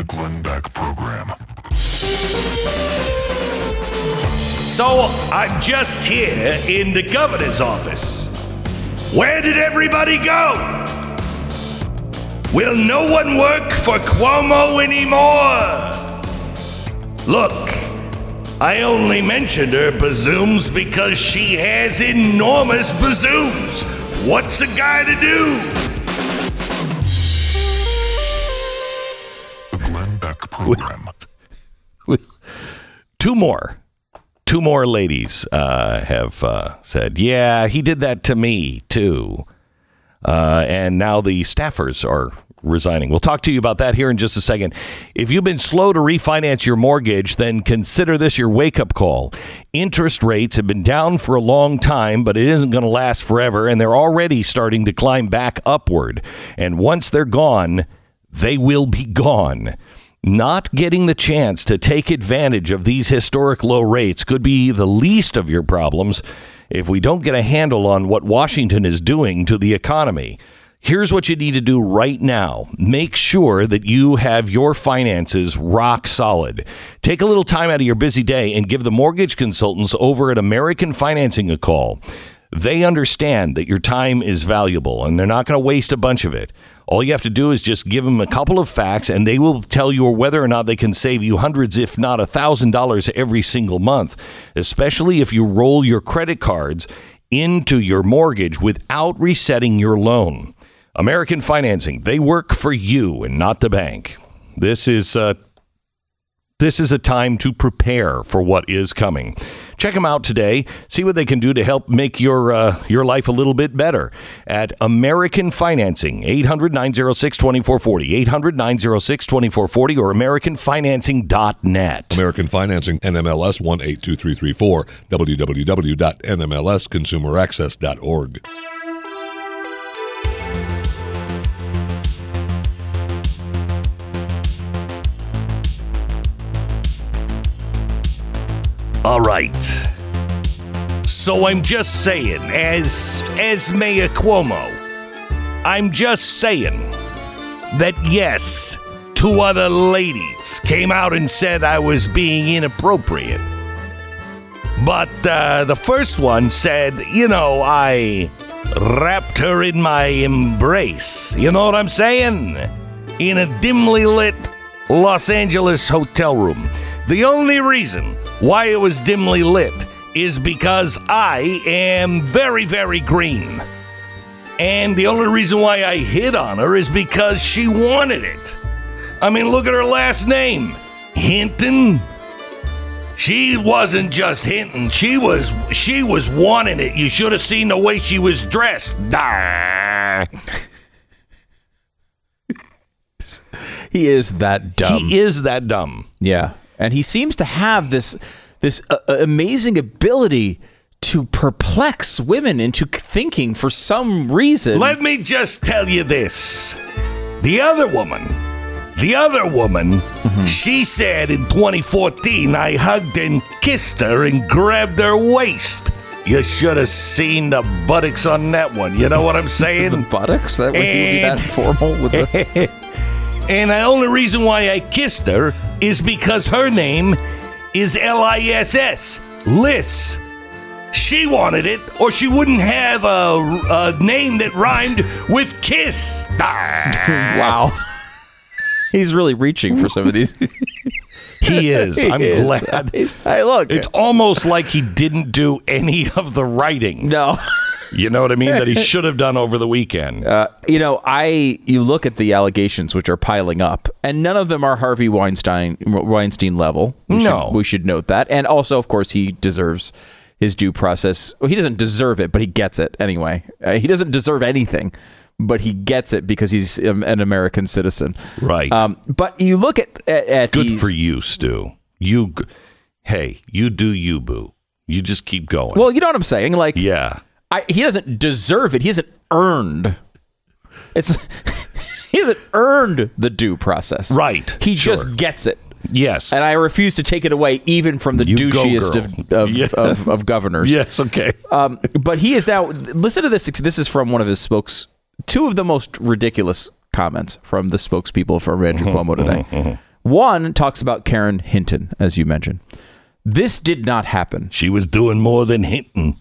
The Glenn Beck Program. So I'm just here in the governor's office. Where did everybody go? Will no one work for Cuomo anymore? Look, I only mentioned her bazooms because she has enormous bazooms. What's a guy to do? Program. Two more. Two more ladies uh, have uh, said, yeah, he did that to me too. Uh, and now the staffers are resigning. We'll talk to you about that here in just a second. If you've been slow to refinance your mortgage, then consider this your wake up call. Interest rates have been down for a long time, but it isn't going to last forever, and they're already starting to climb back upward. And once they're gone, they will be gone. Not getting the chance to take advantage of these historic low rates could be the least of your problems if we don't get a handle on what Washington is doing to the economy. Here's what you need to do right now. Make sure that you have your finances rock solid. Take a little time out of your busy day and give the mortgage consultants over at American Financing a call. They understand that your time is valuable and they're not going to waste a bunch of it. All you have to do is just give them a couple of facts and they will tell you whether or not they can save you hundreds, if not a thousand dollars every single month, especially if you roll your credit cards into your mortgage without resetting your loan. American Financing, they work for you and not the bank. This is uh, this is a time to prepare for what is coming. Check them out today. See what they can do to help make your uh, your life a little bit better at American Financing, 800 906 2440, 800 906 2440, or AmericanFinancing.net. American Financing, NMLS 182334, www.nmlsconsumeraccess.org. All right. So I'm just saying, as as Mayor Cuomo, I'm just saying that yes, two other ladies came out and said I was being inappropriate. But uh, the first one said, you know, I wrapped her in my embrace. You know what I'm saying? In a dimly lit Los Angeles hotel room. The only reason why it was dimly lit is because I am very, very green. And the only reason why I hit on her is because she wanted it. I mean, look at her last name Hinton. She wasn't just hinting. She was she was wanting it. You should have seen the way she was dressed. He is that dumb. He is that dumb. Yeah, and he seems to have this this uh, uh, amazing ability to perplex women into thinking for some reason. Let me just tell you this. The other woman, the other woman, she said in 2014, I hugged and kissed her and grabbed her waist. You should have seen the buttocks on that one. You know what I'm saying? the buttocks that would be that formal with the And the only reason why I kissed her is because her name is L I S S, Liss. She wanted it, or she wouldn't have a, a name that rhymed with kiss. Wow. He's really reaching for some of these. He is. I'm is. glad. Hey, look. It's almost like he didn't do any of the writing. no. You know what I mean? That he should have done over the weekend. Uh, you know, I you look at the allegations which are piling up, and none of them are Harvey Weinstein Weinstein level. We No. should, we should note that, and also, of course, he deserves his due process. Well, he doesn't deserve it, but he gets it anyway. Uh, he doesn't deserve anything, but he gets it because he's um, an American citizen. right. Um, but you look at at, at Good these- for you, Stu. You, hey, you do you, boo. You just keep going. Well, you know what I'm saying, like yeah. I, he doesn't deserve it. He hasn't earned. It's he hasn't earned the due process. Right, He sure. just gets it. Yes. And I refuse to take it away, even from the You douchiest of of, Yeah. of of governors. yes. Okay. Um, but he is now. Listen to this. This is from one of his spokes. Two of the most ridiculous comments from the spokespeople for Andrew Mm-hmm, Cuomo today. One talks about Karen Hinton, as you mentioned. This did not happen. She was doing more than hinting.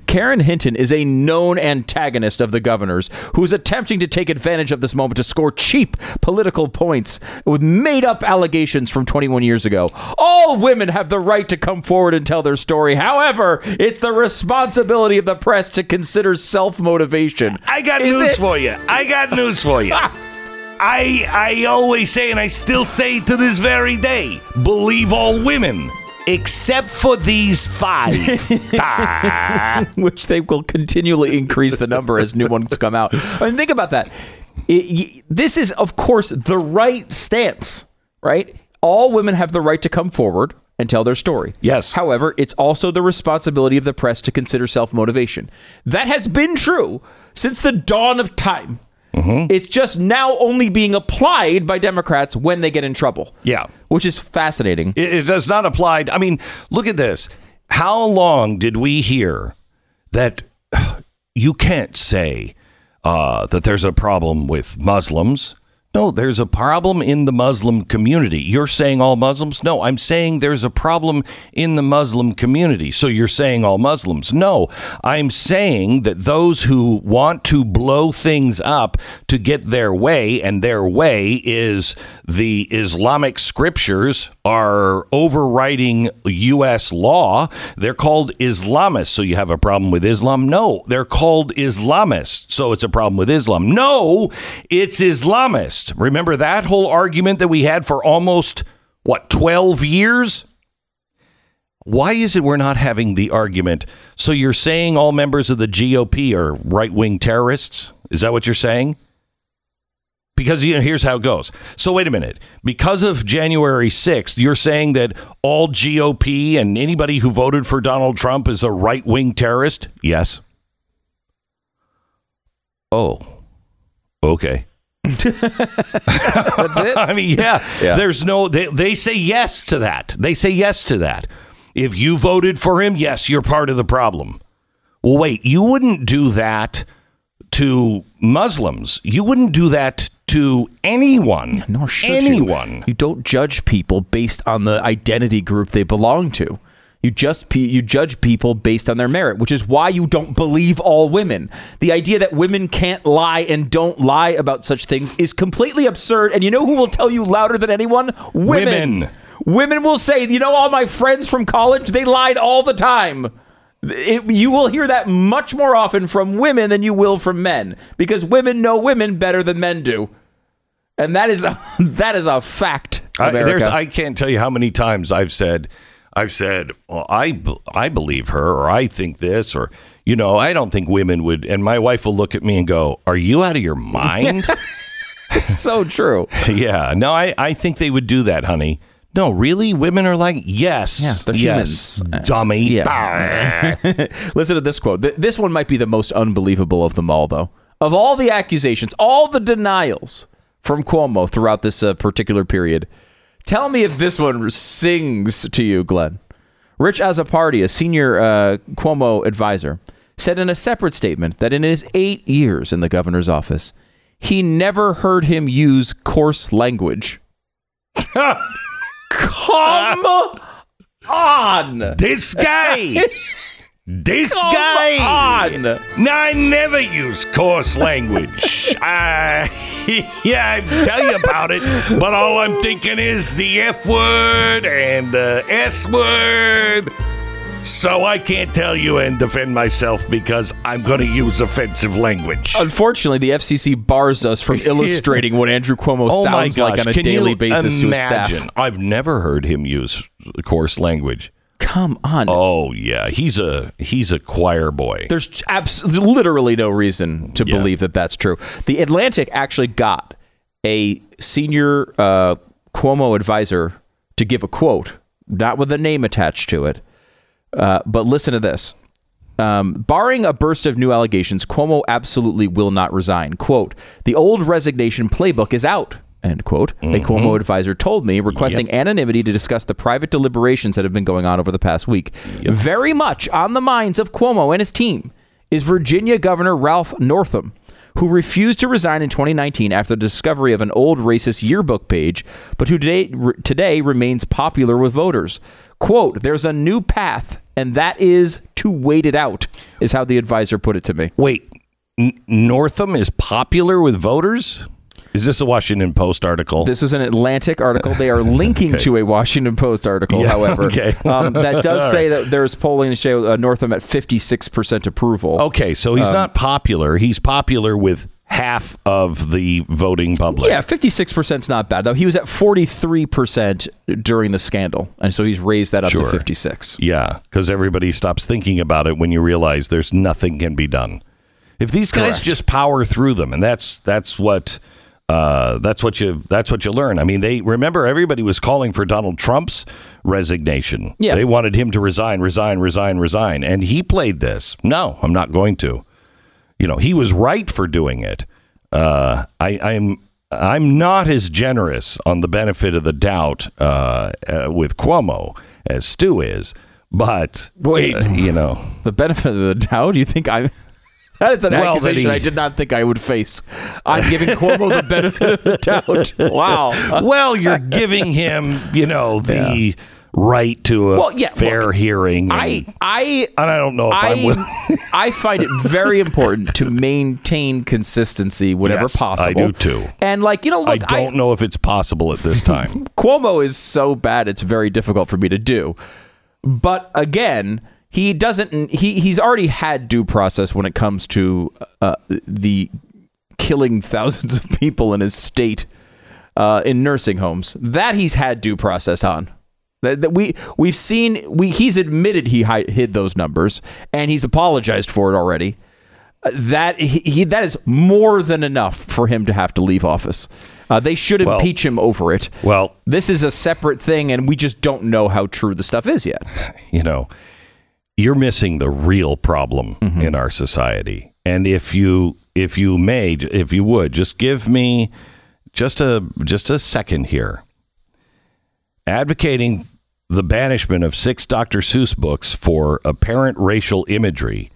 Karen Hinton is a known antagonist of the governor's who is attempting to take advantage of this moment to score cheap political points with made up allegations from 21 years ago. All women have the right to come forward and tell their story. However, it's the responsibility of the press to consider self motivation. I got Is news it? for you. I got news for you. I I always say, and I still say to this very day, believe all women except for these five. Ah. which they will continually increase the number as new ones come out. I mean, think about that. It- this is, of course, the right stance, right? All women have the right to come forward and tell their story. Yes. However, it's also the responsibility of the press to consider self motivation. That has been true since the dawn of time. It's just now only being applied by Democrats when they get in trouble. Yeah. Which is fascinating. It, it does not apply. I mean, look at this. How long did we hear that you can't say uh, that there's a problem with Muslims? No, there's a problem in the Muslim community. You're saying all Muslims? No, I'm saying there's a problem in the Muslim community. So you're saying all Muslims? No, I'm saying that those who want to blow things up to get their way, and their way is the Islamic scriptures are overriding U.S. law. They're called Islamists. So you have a problem with Islam? No, they're called Islamists. So it's a problem with Islam? No, it's Remember that whole argument that we had for almost, what, 12 years? Why is it we're not having the argument? So you're saying all members of the GOP are right wing terrorists? Is that what you're saying? Because you know, here's how it goes. So wait a minute. Because of January 6th, you're saying that all GOP and anybody who voted for Donald Trump is a right wing terrorist? Yes. Oh. Okay. That's it. I mean, yeah, Yeah. There's no. They they say yes to that. They say yes to that. If you voted for him, yes, you're part of the problem. Well, wait. You wouldn't do that to Muslims. You wouldn't do that to anyone. Nor should you. anyone. You don't judge people based on the identity group they belong to. You just pe- you judge people based on their merit, which is why you don't believe all women. The idea that women can't lie and don't lie about such things is completely absurd. And you know who will tell you louder than anyone? Women. Women. Women will say, you know, all my friends from college, they lied all the time. It, you will hear that much more often from women than you will from men because women know women better than men do. And that is a, that is a fact. I, there's, I can't tell you how many times I've said, I've said, well, I, I believe her, or I think this, or you know, I don't think women would. And my wife will look at me and go, "Are you out of your mind?" It's so true. yeah, no, I, I think they would do that, honey. No, really, women are like, yes, Yeah, they're yes, humans. dummy. Yeah. Listen to this quote. Th- This one might be the most unbelievable of them all, though. Of all the accusations, all the denials from Cuomo throughout this uh, particular period, tell me if this one sings to you, Glenn. Rich Azzopardi, a senior uh, Cuomo advisor, said in a separate statement that in his eight years in the governor's office, he never heard him use coarse language. Come on! this guy, this Come guy. on! No, I never use coarse language. uh, yeah, I tell you about it, but all I'm thinking is the F word and the S word. So I can't tell you and defend myself because I'm going to use offensive language. Unfortunately, the FCC bars us from illustrating what Andrew Cuomo oh sounds like on a Can daily basis to his imagine? staff. I've never heard him use coarse language. Come on. Oh yeah, he's a he's a choir boy. There's abs- literally no reason to Yeah. believe that that's true. The Atlantic actually got a senior uh, Cuomo advisor to give a quote, not with a name attached to it. Uh, but listen to this. Um, barring a burst of new allegations, Cuomo absolutely will not resign. Quote, the old resignation playbook is out. End quote. A mm-hmm. Cuomo advisor told me, requesting anonymity to discuss the private deliberations that have been going on over the past week. Very much on the minds of Cuomo and his team is Virginia Governor Ralph Northam, who refused to resign in 2019 after the discovery of an old racist yearbook page, but who today, re- today remains popular with voters. Quote, there's a new path, and that is to wait it out, is how the advisor put it to me. Wait, N- Northam is popular with voters? Is this a Washington Post article? This is an Atlantic article. They are linking to a Washington Post article, Yeah, however. okay. um, that does All say that there's polling to show uh, Northam at 56% approval. okay, so Um, he's not popular. He's popular with half of the voting public. Yeah, 56% is not bad, though. He was at 43% during the scandal. And so he's raised that up Sure. to 56. Yeah, because everybody stops thinking about it when you realize there's nothing can be done. If these guys Correct. just power through them, and that's that's what uh, that's what you that's what you learn. I mean, they remember everybody was calling for Donald Trump's resignation. Yeah. they wanted him to resign, resign, resign, resign, and he played this. No, I'm not going to. You know, he was right for doing it. Uh, I, I'm I'm not as generous on the benefit of the doubt uh, uh, with Cuomo as Stu is, but Wait. uh, you know, The benefit of the doubt? You think I'm. That is an Well, accusation he- I did not think I would face. I'm giving Cuomo the benefit of the doubt. Wow. well, you're giving him, you know, the right to a Well, yeah, fair look, hearing. and, I I and I don't know if I, am with. I, I find it very important to maintain consistency whenever Yes, I possible. do too. And like you know, look, I don't know if it's possible at this time. Cuomo is so bad; it's very difficult for me to do. But again, he doesn't. He he's already had due process when it comes to uh, the killing thousands of people in his state uh, in nursing homes. That he's had due process on. That, that we we've seen. We he's admitted he hi- hid those numbers, and he's apologized for it already. Uh, That he, he that is more than enough for him to have to leave office. Uh, they should Well- impeach him over it. Well, This is a separate thing, and we just don't know how true the stuff is yet. you know, you're missing the real problem mm-hmm. in our society. And if you if you may, if you would, just give me just a just a second here. Advocating the banishment of six Dr. Seuss books for apparent racial imagery,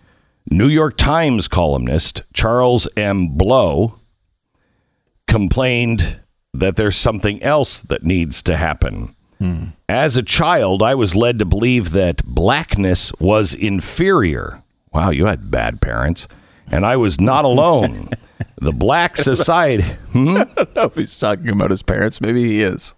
New York Times columnist Charles M. Blow complained that there's something else that needs to happen. As a child, I was led to believe that blackness was inferior. Wow, you had bad parents. And I was not alone. the black society. Hmm? I don't know if he's talking about his parents. Maybe he is.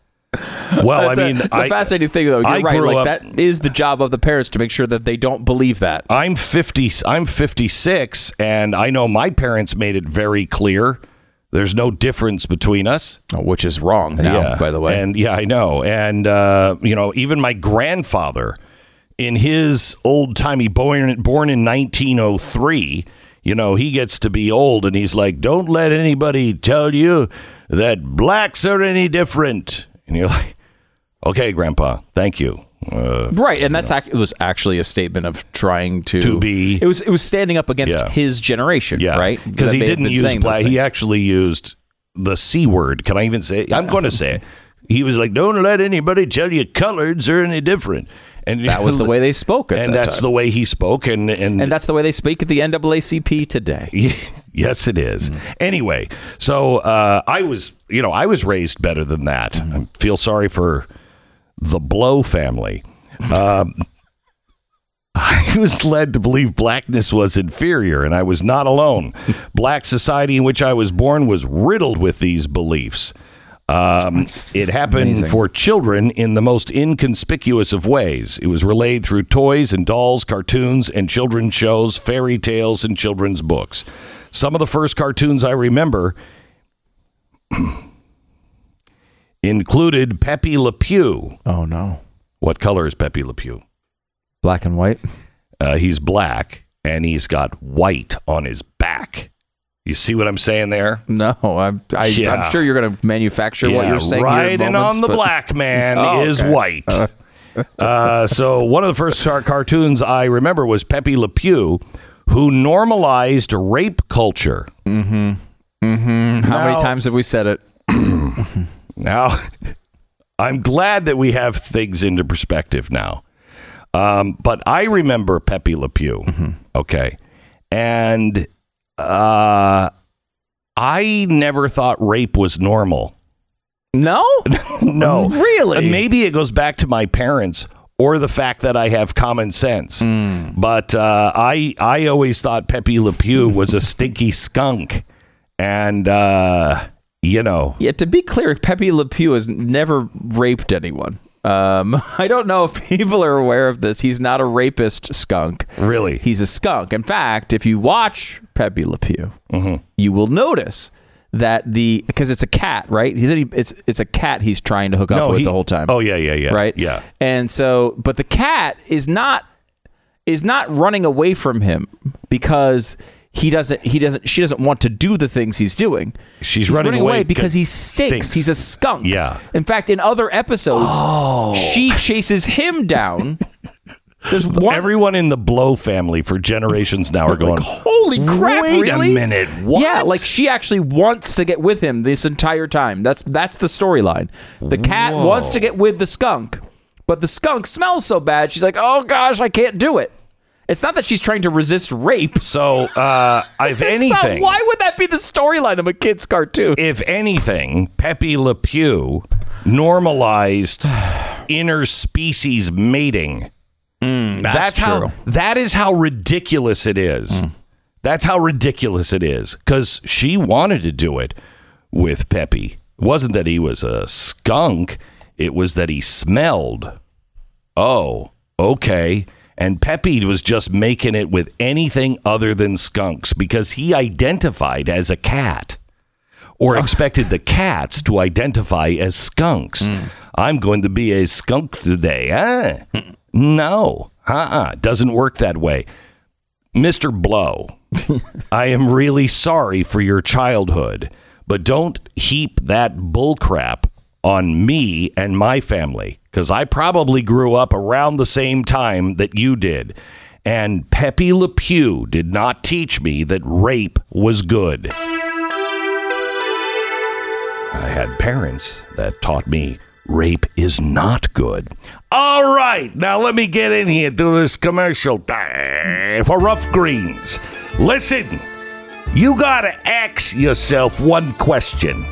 Well, It's I a- mean, it's a I- fascinating thing, though. You're I right. Like up- that is the job of the parents to make sure that they don't believe that. I'm 50 I'm 56 and I know my parents made it very clear there's no difference between us. Which is wrong now, by the way. And yeah, I know. And uh, you know, even my grandfather in his old timey born born in 1903, you know, he gets to be old and he's like, "Don't let anybody tell you that blacks are any different." And you're like, "Okay, grandpa, thank you." Uh, right, and that's ac- it was actually a statement of trying to To be- It was it was standing up against Yeah. his generation, Yeah, right? Because he didn't use black. He actually used the c word. Can I even say? it? I'm going to say it. He was like, "Don't let anybody tell you coloreds are any different." And that was the way they spoke, at and that that's time. the way he spoke. And and, and that's the way they speak at the NAACP today. yes, it is. Mm. Anyway, so uh, I was, you know, I was raised better than that. Mm-hmm. I feel sorry for the Blow family. Um, I was led to believe blackness was inferior, and I was not alone. Black society in which I was born was riddled with these beliefs. Um, it happened amazing. for children in the most inconspicuous of ways. It was relayed through toys and dolls, cartoons and children's shows, fairy tales, and children's books. Some of the first cartoons I remember included Pepe Le Pew. Oh no, What color is Pepe Le Pew? black and white. Uh, he's black and he's got white on his back. You see what I'm saying there? No, I'm I, Yeah. I'm sure you're going to manufacture what you're saying. here in riding moments, on the but- black man Oh, is okay. white. Uh, so one of the first car- cartoons I remember was Pepe Le Pew, who normalized rape culture. How many times have we said it? Now, I'm glad that we have things into perspective now. Um, but I remember Pepe Le Pew. Mm-hmm. Okay. And uh, I never thought rape was normal. No, No, Really? Maybe it goes back to my parents or the fact that I have common sense. Hmm. But uh, I I always thought Pepe Le Pew was a stinky skunk, and uh, you know, Yeah, to be clear, Pepe Le Pew has never raped anyone. Um, I don't know if people are aware of this. He's not a rapist skunk. really, He's a skunk. In fact, if you watch Pepe Le Pew, Mm-hmm. you will notice that the because it's a cat, right? He's it's it's a cat he's trying to hook up with he- the whole time. Oh yeah, yeah, yeah, right? yeah. And so, but the cat is not is not running away from him because he doesn't he doesn't she doesn't want to do the things he's doing. She's running away because he stinks. stinks. He's a skunk. Yeah. In fact, in other episodes, Oh. she chases him down. There's one Everyone in the Blow family for generations now are going. Holy crap! Wait really? a minute. What? Yeah, like she actually wants to get with him this entire time. That's that's the storyline. The cat Whoa. wants to get with the skunk, but the skunk smells so bad. She's like, "Oh gosh, I can't do it." It's not that she's trying to resist rape. So, uh, if It's not- anything, why would that be the storyline of a kid's cartoon? if anything, Pepe Le Pew normalized interspecies mating. that's how. true. That is how ridiculous it is. That's how ridiculous it is. Because she wanted to do it with Pepe. It wasn't that he was a skunk. It was that he smelled. Oh, okay. And Pepe was just making it with anything other than skunks because he identified as a cat or oh. expected the cats to identify as skunks. Hmm. I'm going to be a skunk today, huh? no, uh-uh, doesn't work that way. Mr. Blow, I am really sorry for your childhood, but don't heap that bullcrap on me and my family because I probably grew up around the same time that you did. And Pepe Le Pew did not teach me that rape was good. I had parents that taught me rape is not good. All right, now let me get in here to this commercial for Rough Greens. Listen, you gotta ask yourself one question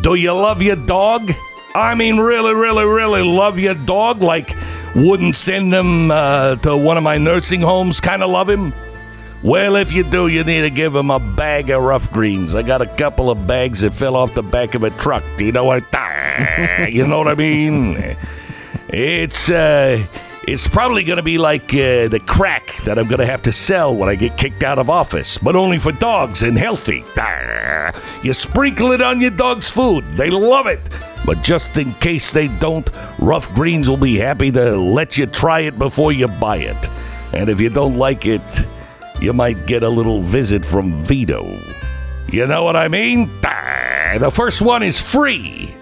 Do you love your dog? I mean, really, really, really love your dog? Like, wouldn't send them uh, to one of my nursing homes, kind of love him? Well, if you do, you need to give him a bag of rough greens. I got a couple of bags that fell off the back of a truck. Do you know what? You know what I mean? It's uh, it's probably going to be like uh, the crack that I'm going to have to sell when I get kicked out of office, but only for dogs and healthy. You sprinkle it on your dog's food; they love it. But just in case they don't, Rough Greens will be happy to let you try it before you buy it. And if you don't like it, you might get a little visit from Vito. You know what I mean? The first one is free.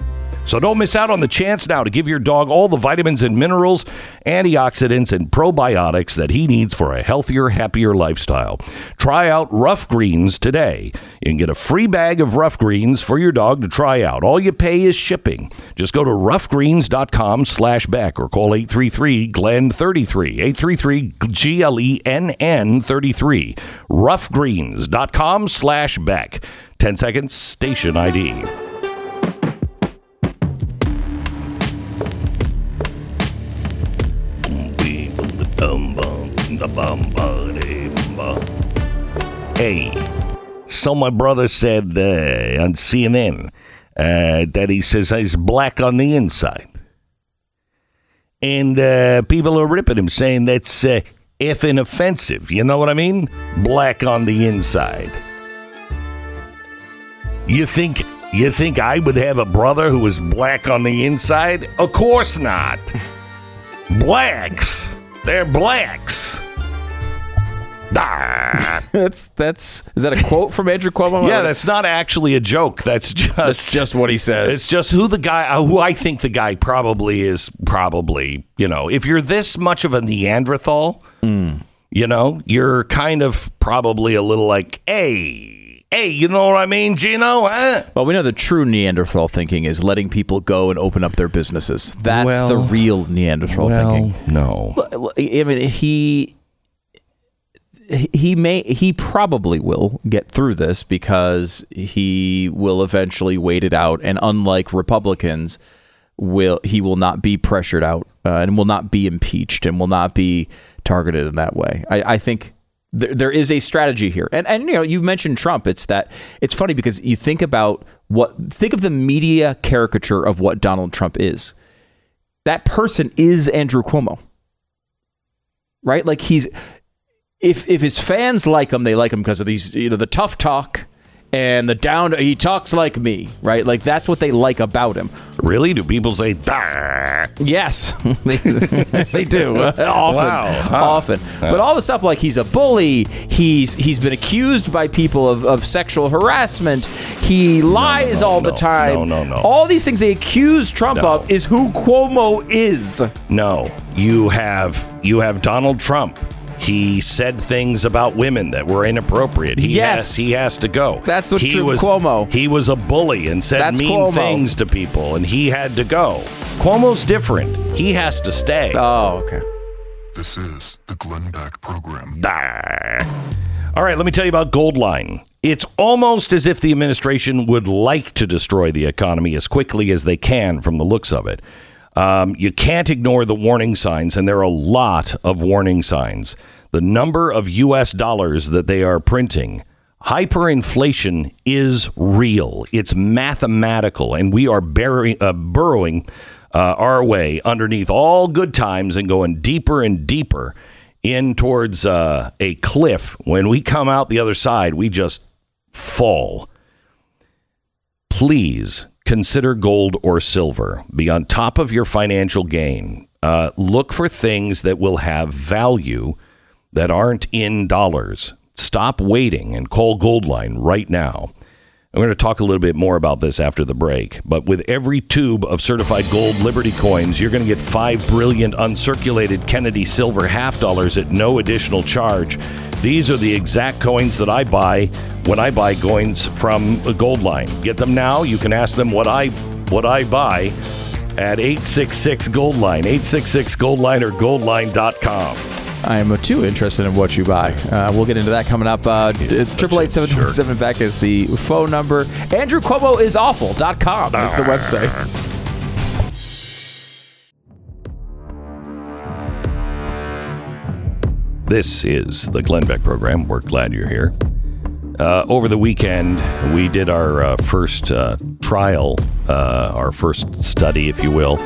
So don't miss out on the chance now to give your dog all the vitamins and minerals, antioxidants, and probiotics that he needs for a healthier, happier lifestyle. Try out Rough Greens today. You can get a free bag of Rough Greens for your dog to try out. All you pay is shipping. Just go to roughgreens.com slash Beck or call 833-GLEN-33, 833-G-L-E-N-N-33, roughgreens.com slash Beck. 10 seconds, station ID. Hey, so my brother said uh, on CNN uh, that he says he's black on the inside. And uh, people are ripping him, saying that's uh, effing offensive. You know what I mean? Black on the inside. You think you think I would have a brother who was black on the inside? Of course not. Blacks. They're blacks. That's that's is that a quote from Andrew Cuomo? Yeah, that's not actually a joke. That's just that's just what he says. It's just who the guy, uh, who I think the guy probably is. Probably, you know, if you're this much of a Neanderthal, you know, you're kind of probably a little like, hey, hey, you know what I mean, Gino? Huh? Well, we know the true Neanderthal thinking is letting people go and open up their businesses. That's the real Neanderthal thinking. no. I mean, he he may he probably will get through this because he will eventually wait it out and unlike republicans will he will not be pressured out uh, and will not be impeached and will not be targeted in that way i, I think there, there is a strategy here. And and you know you mentioned trump. It's that it's funny because you think about what think of the media caricature of what donald trump is. That person is andrew cuomo. Right? Like he's if if his fans like him, they like him because of these, you know, the tough talk and the down. He talks like me, right? Like that's what they like about him. Really? Do people say "Bah"? Yes, they, they do often, Wow, huh. often. But all the stuff like he's a bully, he's he's been accused by people of, of sexual harassment, he lies no, all the time. No, no, no. All these things they accuse Trump No. of is who Cuomo is. No, you have you have Donald Trump. He said things about women that were inappropriate. He Yes. has, he has to go. That's what he True was. Cuomo. He was a bully and said That's mean Cuomo. things to people, and he had to go. Cuomo's different. He has to stay. Oh, okay. This is the Glenn Beck Program. Ah. All right, let me tell you about Goldline. It's almost as if the administration would like to destroy the economy as quickly as they can from the looks of it. Um, you can't ignore the warning signs, and there are a lot of warning signs. The number of U.S. dollars that they are printing, hyperinflation is real. It's mathematical, and we are bury, uh, burrowing uh, our way underneath all good times and going deeper and deeper in towards uh, a cliff. When we come out the other side, we just fall. Please consider gold or silver. Be on top of your financial gain. Uh, look for things that will have value that aren't in dollars. Stop waiting and call Goldline right now. I'm going to talk a little bit more about this after the break. But with every tube of certified gold Liberty coins, you're going to get five brilliant uncirculated Kennedy silver half dollars at no additional charge. These are the exact coins that I buy when I buy coins from Goldline. Get them now. You can ask them what I what I buy at 866 Goldline, 866 Goldline or goldline.com. I am too interested in what you buy. Uh, we'll get into that coming up. Uh, Triple eight seven seven Beck is the phone number. Andrew Cuomo is awful.com is the website. This is the Glenn Beck program. We're glad you're here. Uh, over the weekend, we did our uh, first uh, trial, uh, our first study, if you will,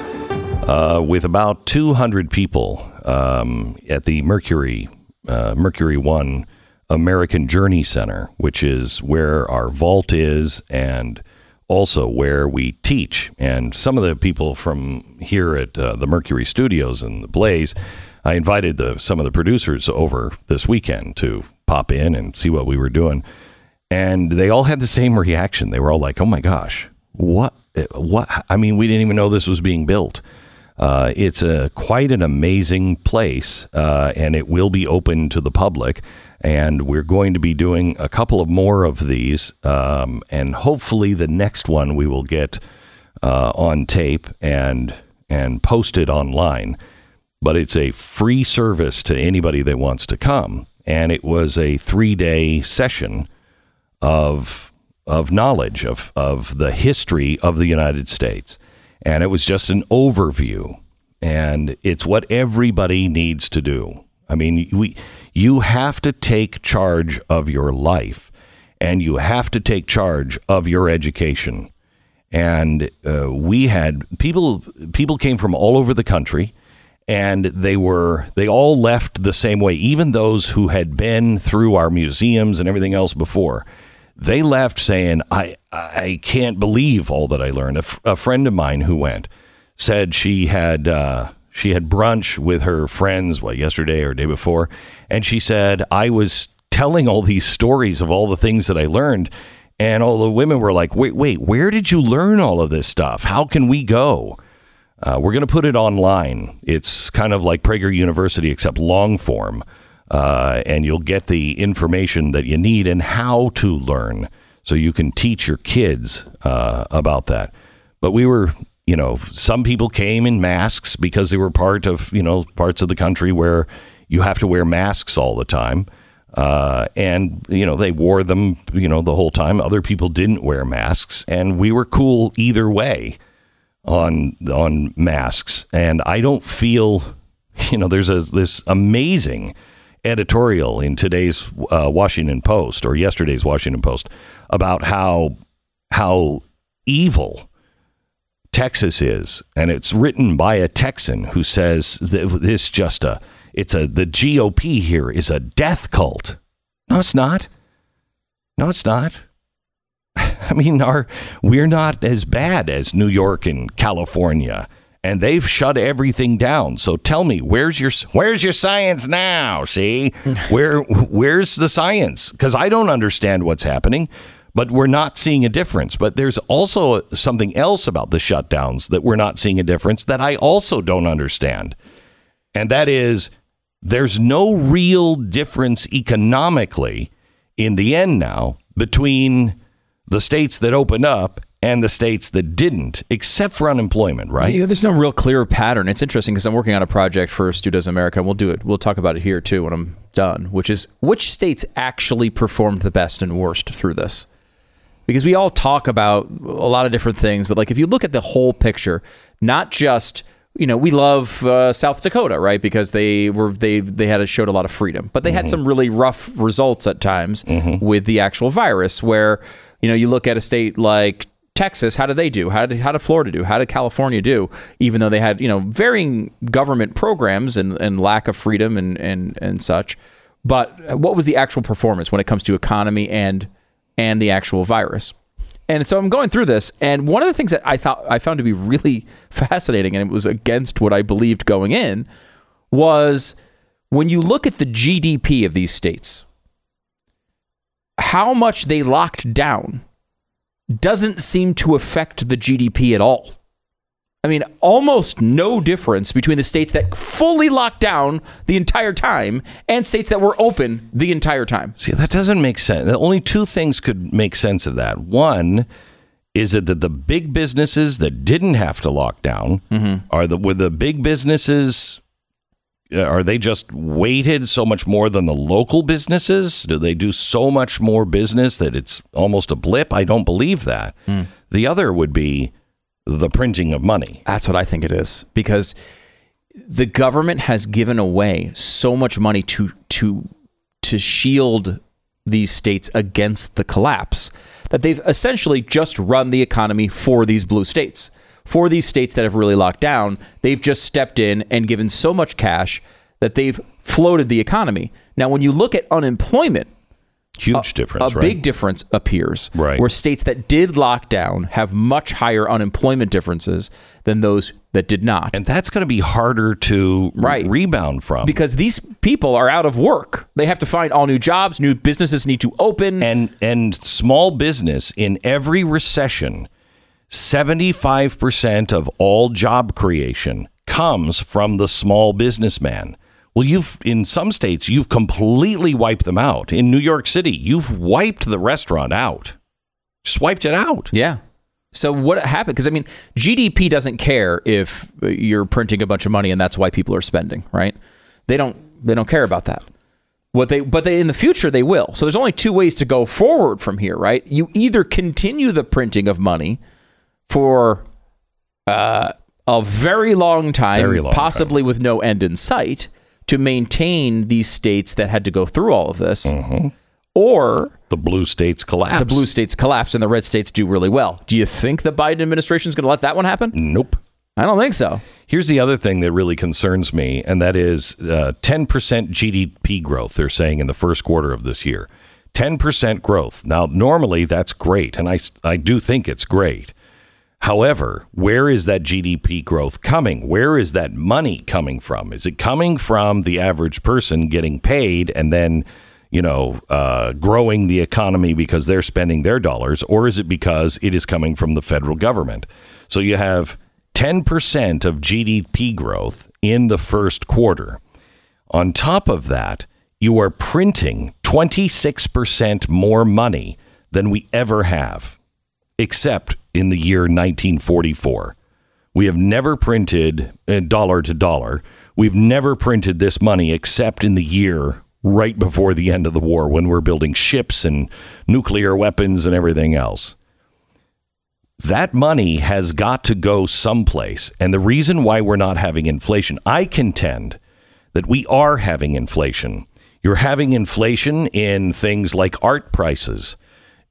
uh, with about 200 people um, at the Mercury uh, Mercury One American Journey Center, which is where our vault is and also where we teach. And some of the people from here at the Mercury Studios and the Blaze, I invited the, some of the producers over this weekend to pop in and see what we were doing. And they all had the same reaction. They were all like, "Oh my gosh, what? What? I mean, we didn't even know this was being built." Uh, it's a quite an amazing place, uh, and it will be open to the public. And we're going to be doing a couple of more of these, um, and hopefully the next one we will get uh, on tape and and posted online. But it's a free service to anybody that wants to come, and it was a three day session of of knowledge of of the history of the United States, and it was just an overview, and it's what everybody needs to do. I mean, we you have to take charge of your life, and you have to take charge of your education. And uh, we had people people came from all over the country and they were they all left the same way. Even those who had been through our museums and everything else before they left saying i i can't believe all that i learned. A, f- a friend of mine who went said she had uh, she had brunch with her friends what yesterday or day before and she said i was telling all these stories of all the things that i learned and all the women were like wait wait where did you learn all of this stuff? How can we go uh, we're going to put it online. It's kind of like Prager University, except long form. Uh, and you'll get the information that you need and how to learn so you can teach your kids uh, about that. But we were, you know, some people came in masks because they were part of, you know, parts of the country where you have to wear masks all the time. Uh, and you know they wore them, you know, the whole time. Other people didn't wear masks, and we were cool either way on on masks. And I don't feel, you know, there's a this amazing editorial in today's uh, Washington Post or yesterday's Washington Post about how how evil Texas is, and it's written by a Texan who says that this just a it's a the GOP here is a death cult. No, it's not. No, it's not. I mean, our we're not as bad as New York and California, and they've shut everything down. So tell me, where's your where's your science now? See, where where's the science? Because I don't understand what's happening, but we're not seeing a difference. But there's also something else about the shutdowns that we're not seeing a difference that I also don't understand, and that is there's no real difference economically in the end now between the states that opened up and the states that didn't, except for unemployment, right? Yeah, there's no real clear pattern. It's interesting because I'm working on a project for Stu Does America, and we'll do it. We'll talk about it here too when I'm done, which is which states actually performed the best and worst through this. Because we all talk about a lot of different things, but like if you look at the whole picture, not just you know we love uh, South Dakota, right? Because they were they they had a, showed a lot of freedom, but they had some really rough results at times with the actual virus. Where you know you look at a state like Texas, how did they do? How did how did Florida do? How did California do? Even though they had you know varying government programs and, and lack of freedom and and and such, but what was the actual performance when it comes to economy and and the actual virus? And so I'm going through this, and one of the things that I thought I found to be really fascinating, and it was against what I believed going in, was when you look at the GDP of these states, how much they locked down doesn't seem to affect the GDP at all. I mean, almost no difference between the states that fully locked down the entire time and states that were open the entire time. See, that doesn't make sense. Only two things could make sense of that. One is it that the big businesses that didn't have to lock down mm-hmm. are the were the big businesses are they just weighted so much more than the local businesses? Do they do so much more business that it's almost a blip? I don't believe that. Hmm. The other would be the printing of money. That's what I think it is because the government has given away so much money to to to shield these states against the collapse that they've essentially just run the economy for these blue states. For these states that have really locked down, they've just stepped in and given so much cash that they've floated the economy. Now, when you look at unemployment, Huge difference, a right? big difference appears. Right. Where states that did lock down have much higher unemployment differences than those that did not. and that's going to be harder to Right. rebound from. because these people are out of work. They have to find all new jobs, new businesses need to open. and and small business in every recession 75% of all job creation comes from the small businessman well you've in some states you've completely wiped them out in new york city you've wiped the restaurant out just wiped it out yeah. So what happened? Because I mean, GDP doesn't care if you're printing a bunch of money and that's why people are spending, right? They don't. They don't care about that. What they, but they in the future they will. So there's only two ways to go forward from here, right? You either continue the printing of money for uh, a very long time, Very long possibly with no end in sight, to maintain these states that had to go through all of this, or the blue states collapse the blue states collapse and the red states do really well. Do you think the Biden administration is going to let that one happen? nope I don't think so. Here's the other thing that really concerns me, and that is uh, 10% GDP growth, they're saying in the first quarter of this year. 10% growth. Now, normally that's great, and I, I do think it's great. However, where is that GDP growth coming? Where is that money coming from? Is it coming from the average person getting paid and then, you know, uh, growing the economy because they're spending their dollars, or is it because it is coming from the federal government? So you have 10% of GDP growth in the first quarter. On top of that, you are printing 26% more money than we ever have, except in the year 1944. We have never printed uh, dollar to dollar. We've never printed this money except in the year right before the end of the war when we're building ships and nuclear weapons and everything else. That money has got to go someplace. And the reason why we're not having inflation, I contend that we are having inflation. You're having inflation in things like art prices,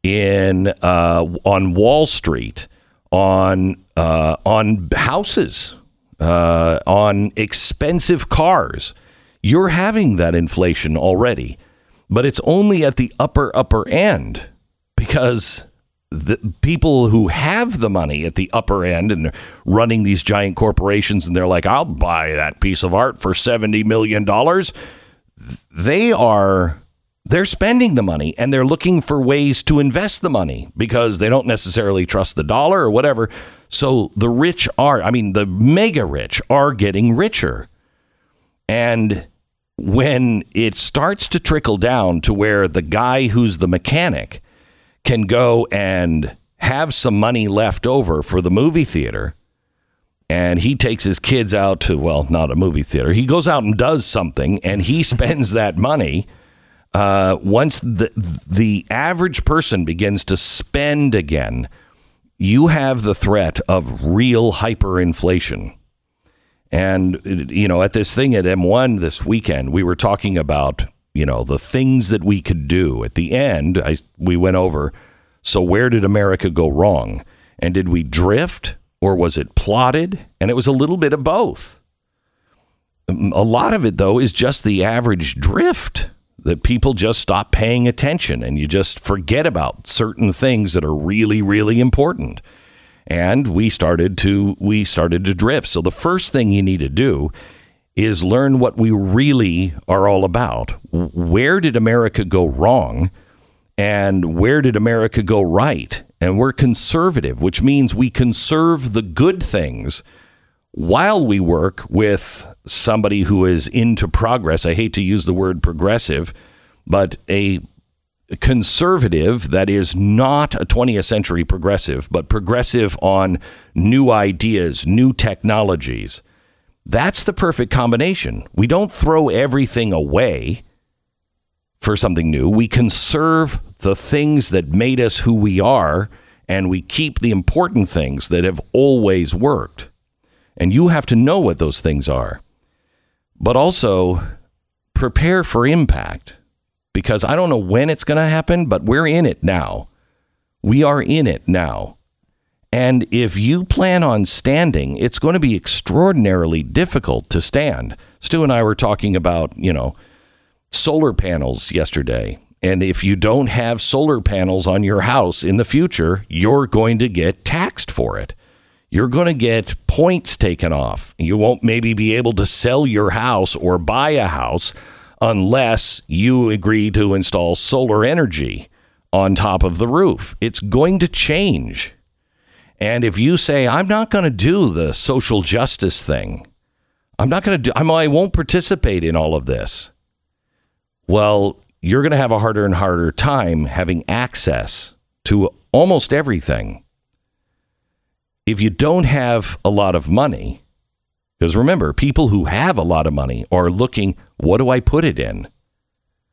in uh, on Wall Street, on uh, on houses, uh, on expensive cars. You're having that inflation already, but it's only at the upper upper end because the people who have the money at the upper end and running these giant corporations and they're like I'll buy that piece of art for 70 million dollars they are they're spending the money and they're looking for ways to invest the money because they don't necessarily trust the dollar or whatever. So the rich are I mean the mega rich are getting richer. And when it starts to trickle down to where the guy who's the mechanic can go and have some money left over for the movie theater and he takes his kids out to well not a movie theater. He goes out and does something and he spends that money uh, once the the average person begins to spend again you have the threat of real hyperinflation. And you know at this thing at M1 this weekend we were talking about you know the things that we could do. At the end I, we went over so where did america go wrong? And did we drift or was it plotted? And it was a little bit of both. A lot of it though is just the average drift that people just stop paying attention and you just forget about certain things that are really really important and we started to we started to drift so the first thing you need to do is learn what we really are all about. Where did America go wrong? And where did America go right? And we're conservative, which means we conserve the good things while we work with somebody who is into progress. I hate to use the word progressive, but a conservative that is not a 20th century progressive, but progressive on new ideas, new technologies. That's the perfect combination. We don't throw everything away for something new. We conserve the things that made us who we are, and we keep the important things that have always worked. And you have to know what those things are. But also prepare for impact because I don't know when it's going to happen, but we're in it now. We are in it now. And if you plan on standing, it's going to be extraordinarily difficult to stand. Stu and I were talking about, you know, solar panels yesterday. And if you don't have solar panels on your house in the future, you're going to get taxed for it. You're going to get points taken off. You won't maybe be able to sell your house or buy a house unless you agree to install solar energy on top of the roof. It's going to change. And if you say, I'm not going to do the social justice thing, I'm not going to do, I'm, I won't participate in all of this. Well, you're going to have a harder and harder time having access to almost everything. If you don't have a lot of money, because remember, people who have a lot of money are looking, what do I put it in?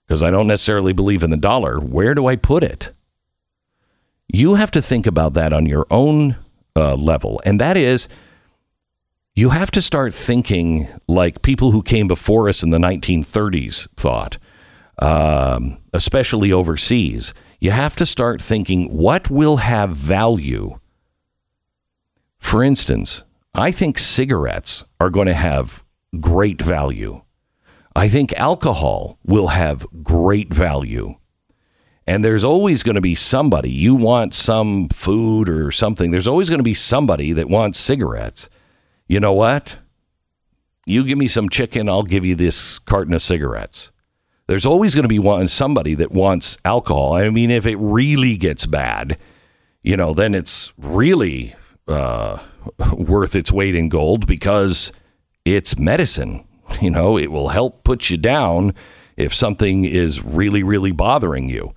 Because I don't necessarily believe in the dollar. Where do I put it? you have to think about that on your own uh, level. And that is, you have to start thinking like people who came before us in the 1930s thought, um, especially overseas. You have to start thinking what will have value. For instance, I think cigarettes are going to have great value. I think alcohol will have great value. And there's always going to be somebody, you want some food or something, there's always going to be somebody that wants cigarettes. You know what? You give me some chicken, I'll give you this carton of cigarettes. There's always going to be one somebody that wants alcohol. I mean, if it really gets bad, you know, then it's really uh, worth its weight in gold because it's medicine. You know, it will help put you down if something is really, really bothering you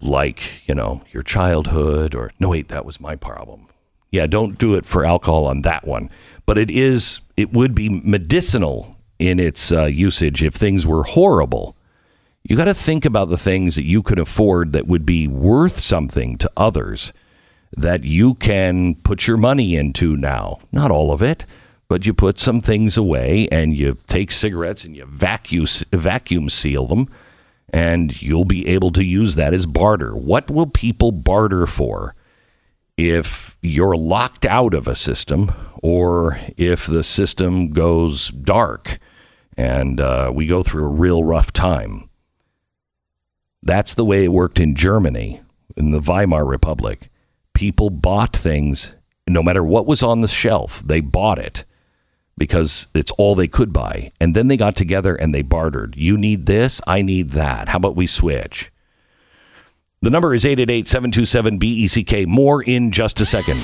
like, you know, your childhood or no wait, that was my problem. Yeah, don't do it for alcohol on that one. But it is it would be medicinal in its uh, usage if things were horrible. You got to think about the things that you could afford that would be worth something to others that you can put your money into now. Not all of it, but you put some things away and you take cigarettes and you vacuum vacuum seal them and you'll be able to use that as barter. What will people barter for if you're locked out of a system or if the system goes dark and uh, we go through a real rough time? That's the way it worked in Germany, in the Weimar Republic. People bought things, no matter what was on the shelf, they bought it because it's all they could buy. And then they got together and they bartered. You need this, I need that. How about we switch? The number is 888 727 BECK. More in just a second.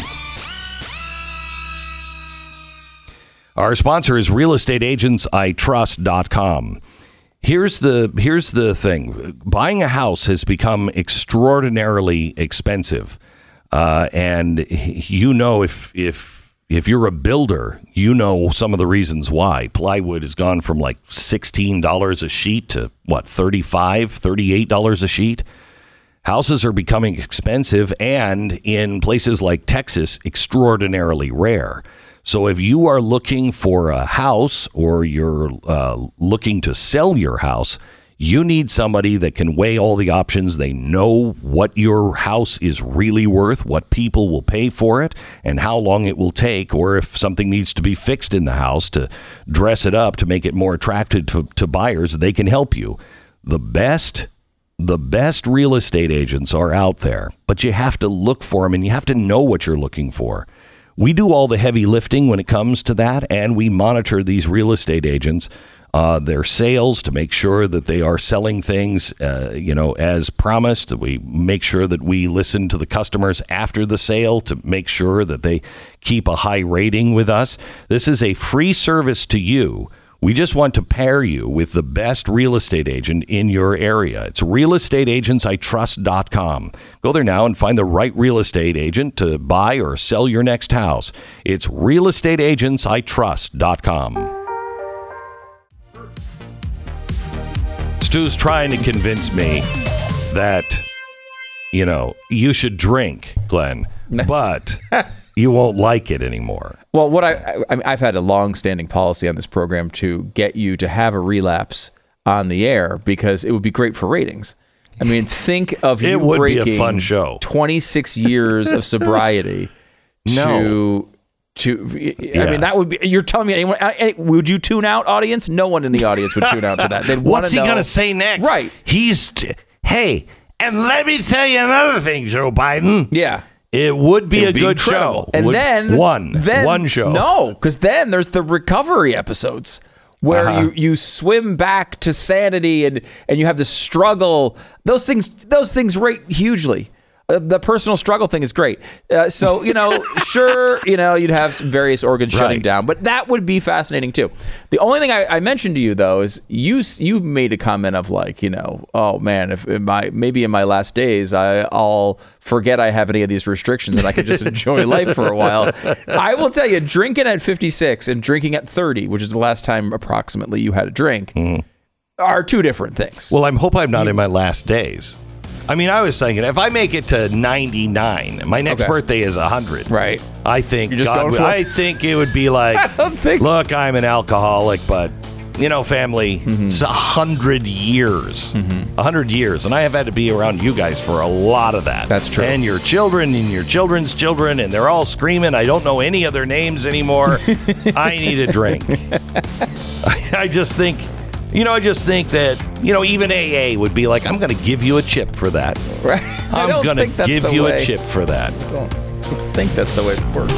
Our sponsor is realestateagentsitrust.com. Here's the here's the thing. Buying a house has become extraordinarily expensive. Uh, and you know if if if you're a builder, you know some of the reasons why. Plywood has gone from like $16 a sheet to what, $35, $38 a sheet. Houses are becoming expensive and in places like Texas, extraordinarily rare. So if you are looking for a house or you're uh, looking to sell your house, you need somebody that can weigh all the options. They know what your house is really worth, what people will pay for it, and how long it will take, or if something needs to be fixed in the house to dress it up to make it more attractive to, to buyers, they can help you. The best the best real estate agents are out there, but you have to look for them and you have to know what you're looking for. We do all the heavy lifting when it comes to that, and we monitor these real estate agents, uh, their sales to make sure that they are selling things, uh, you know, as promised. We make sure that we listen to the customers after the sale to make sure that they keep a high rating with us. This is a free service to you. We just want to pair you with the best real estate agent in your area. It's realestateagentsitrust.com. Go there now and find the right real estate agent to buy or sell your next house. It's realestateagentsitrust.com. Stu's trying to convince me that, you know, you should drink, Glenn, but you won't like it anymore. Well, what I, I mean, I've had a long-standing policy on this program to get you to have a relapse on the air because it would be great for ratings. I mean, think of It you would be a breaking fun show. 26 years of sobriety No. to to I mean that would be you're telling me anyone would you tune out audience? No one in the audience would tune out to that. What's he know- to say next? Right. He's, t- hey, and let me tell you another thing, Joe Biden. Yeah. It would be It'd a be good incredible. show. And Would- then one, then, one show. No, because then there's the recovery episodes where Uh-huh. you you swim back to sanity and and you have the struggle. Those things those things rate hugely. Uh, the personal struggle thing is great. Uh, so you know, sure, you know, you'd have various organs shutting down, but that would be fascinating too. The only thing I, I mentioned to you though is you you made a comment of like, you know, oh man, if in my maybe in my last days I, I'll forget I have any of these restrictions and I could just enjoy life for a while. I will tell you, drinking at 56 and drinking at 30, which is the last time approximately you had a drink, are two different things. Well, I hope I'm not in my last days. I mean, I was thinking if I make it to 99, my next Okay. birthday is 100. Right. I think You're just God going would- for it? I think it would be like, I don't think- look, I'm an alcoholic, but you know, family, Mm-hmm. it's a hundred years, a hundred years, and I have had to be around you guys for a lot of that. That's true. And your children and your children's children, and they're all screaming. I don't know any of their names anymore. I need a drink. I, I just think, you know, I just think that you know, even AA would be like, I'm going to give you a chip for that. right? I I'm don't going to think that's give the you way. a chip for that. I don't think that's the way it works.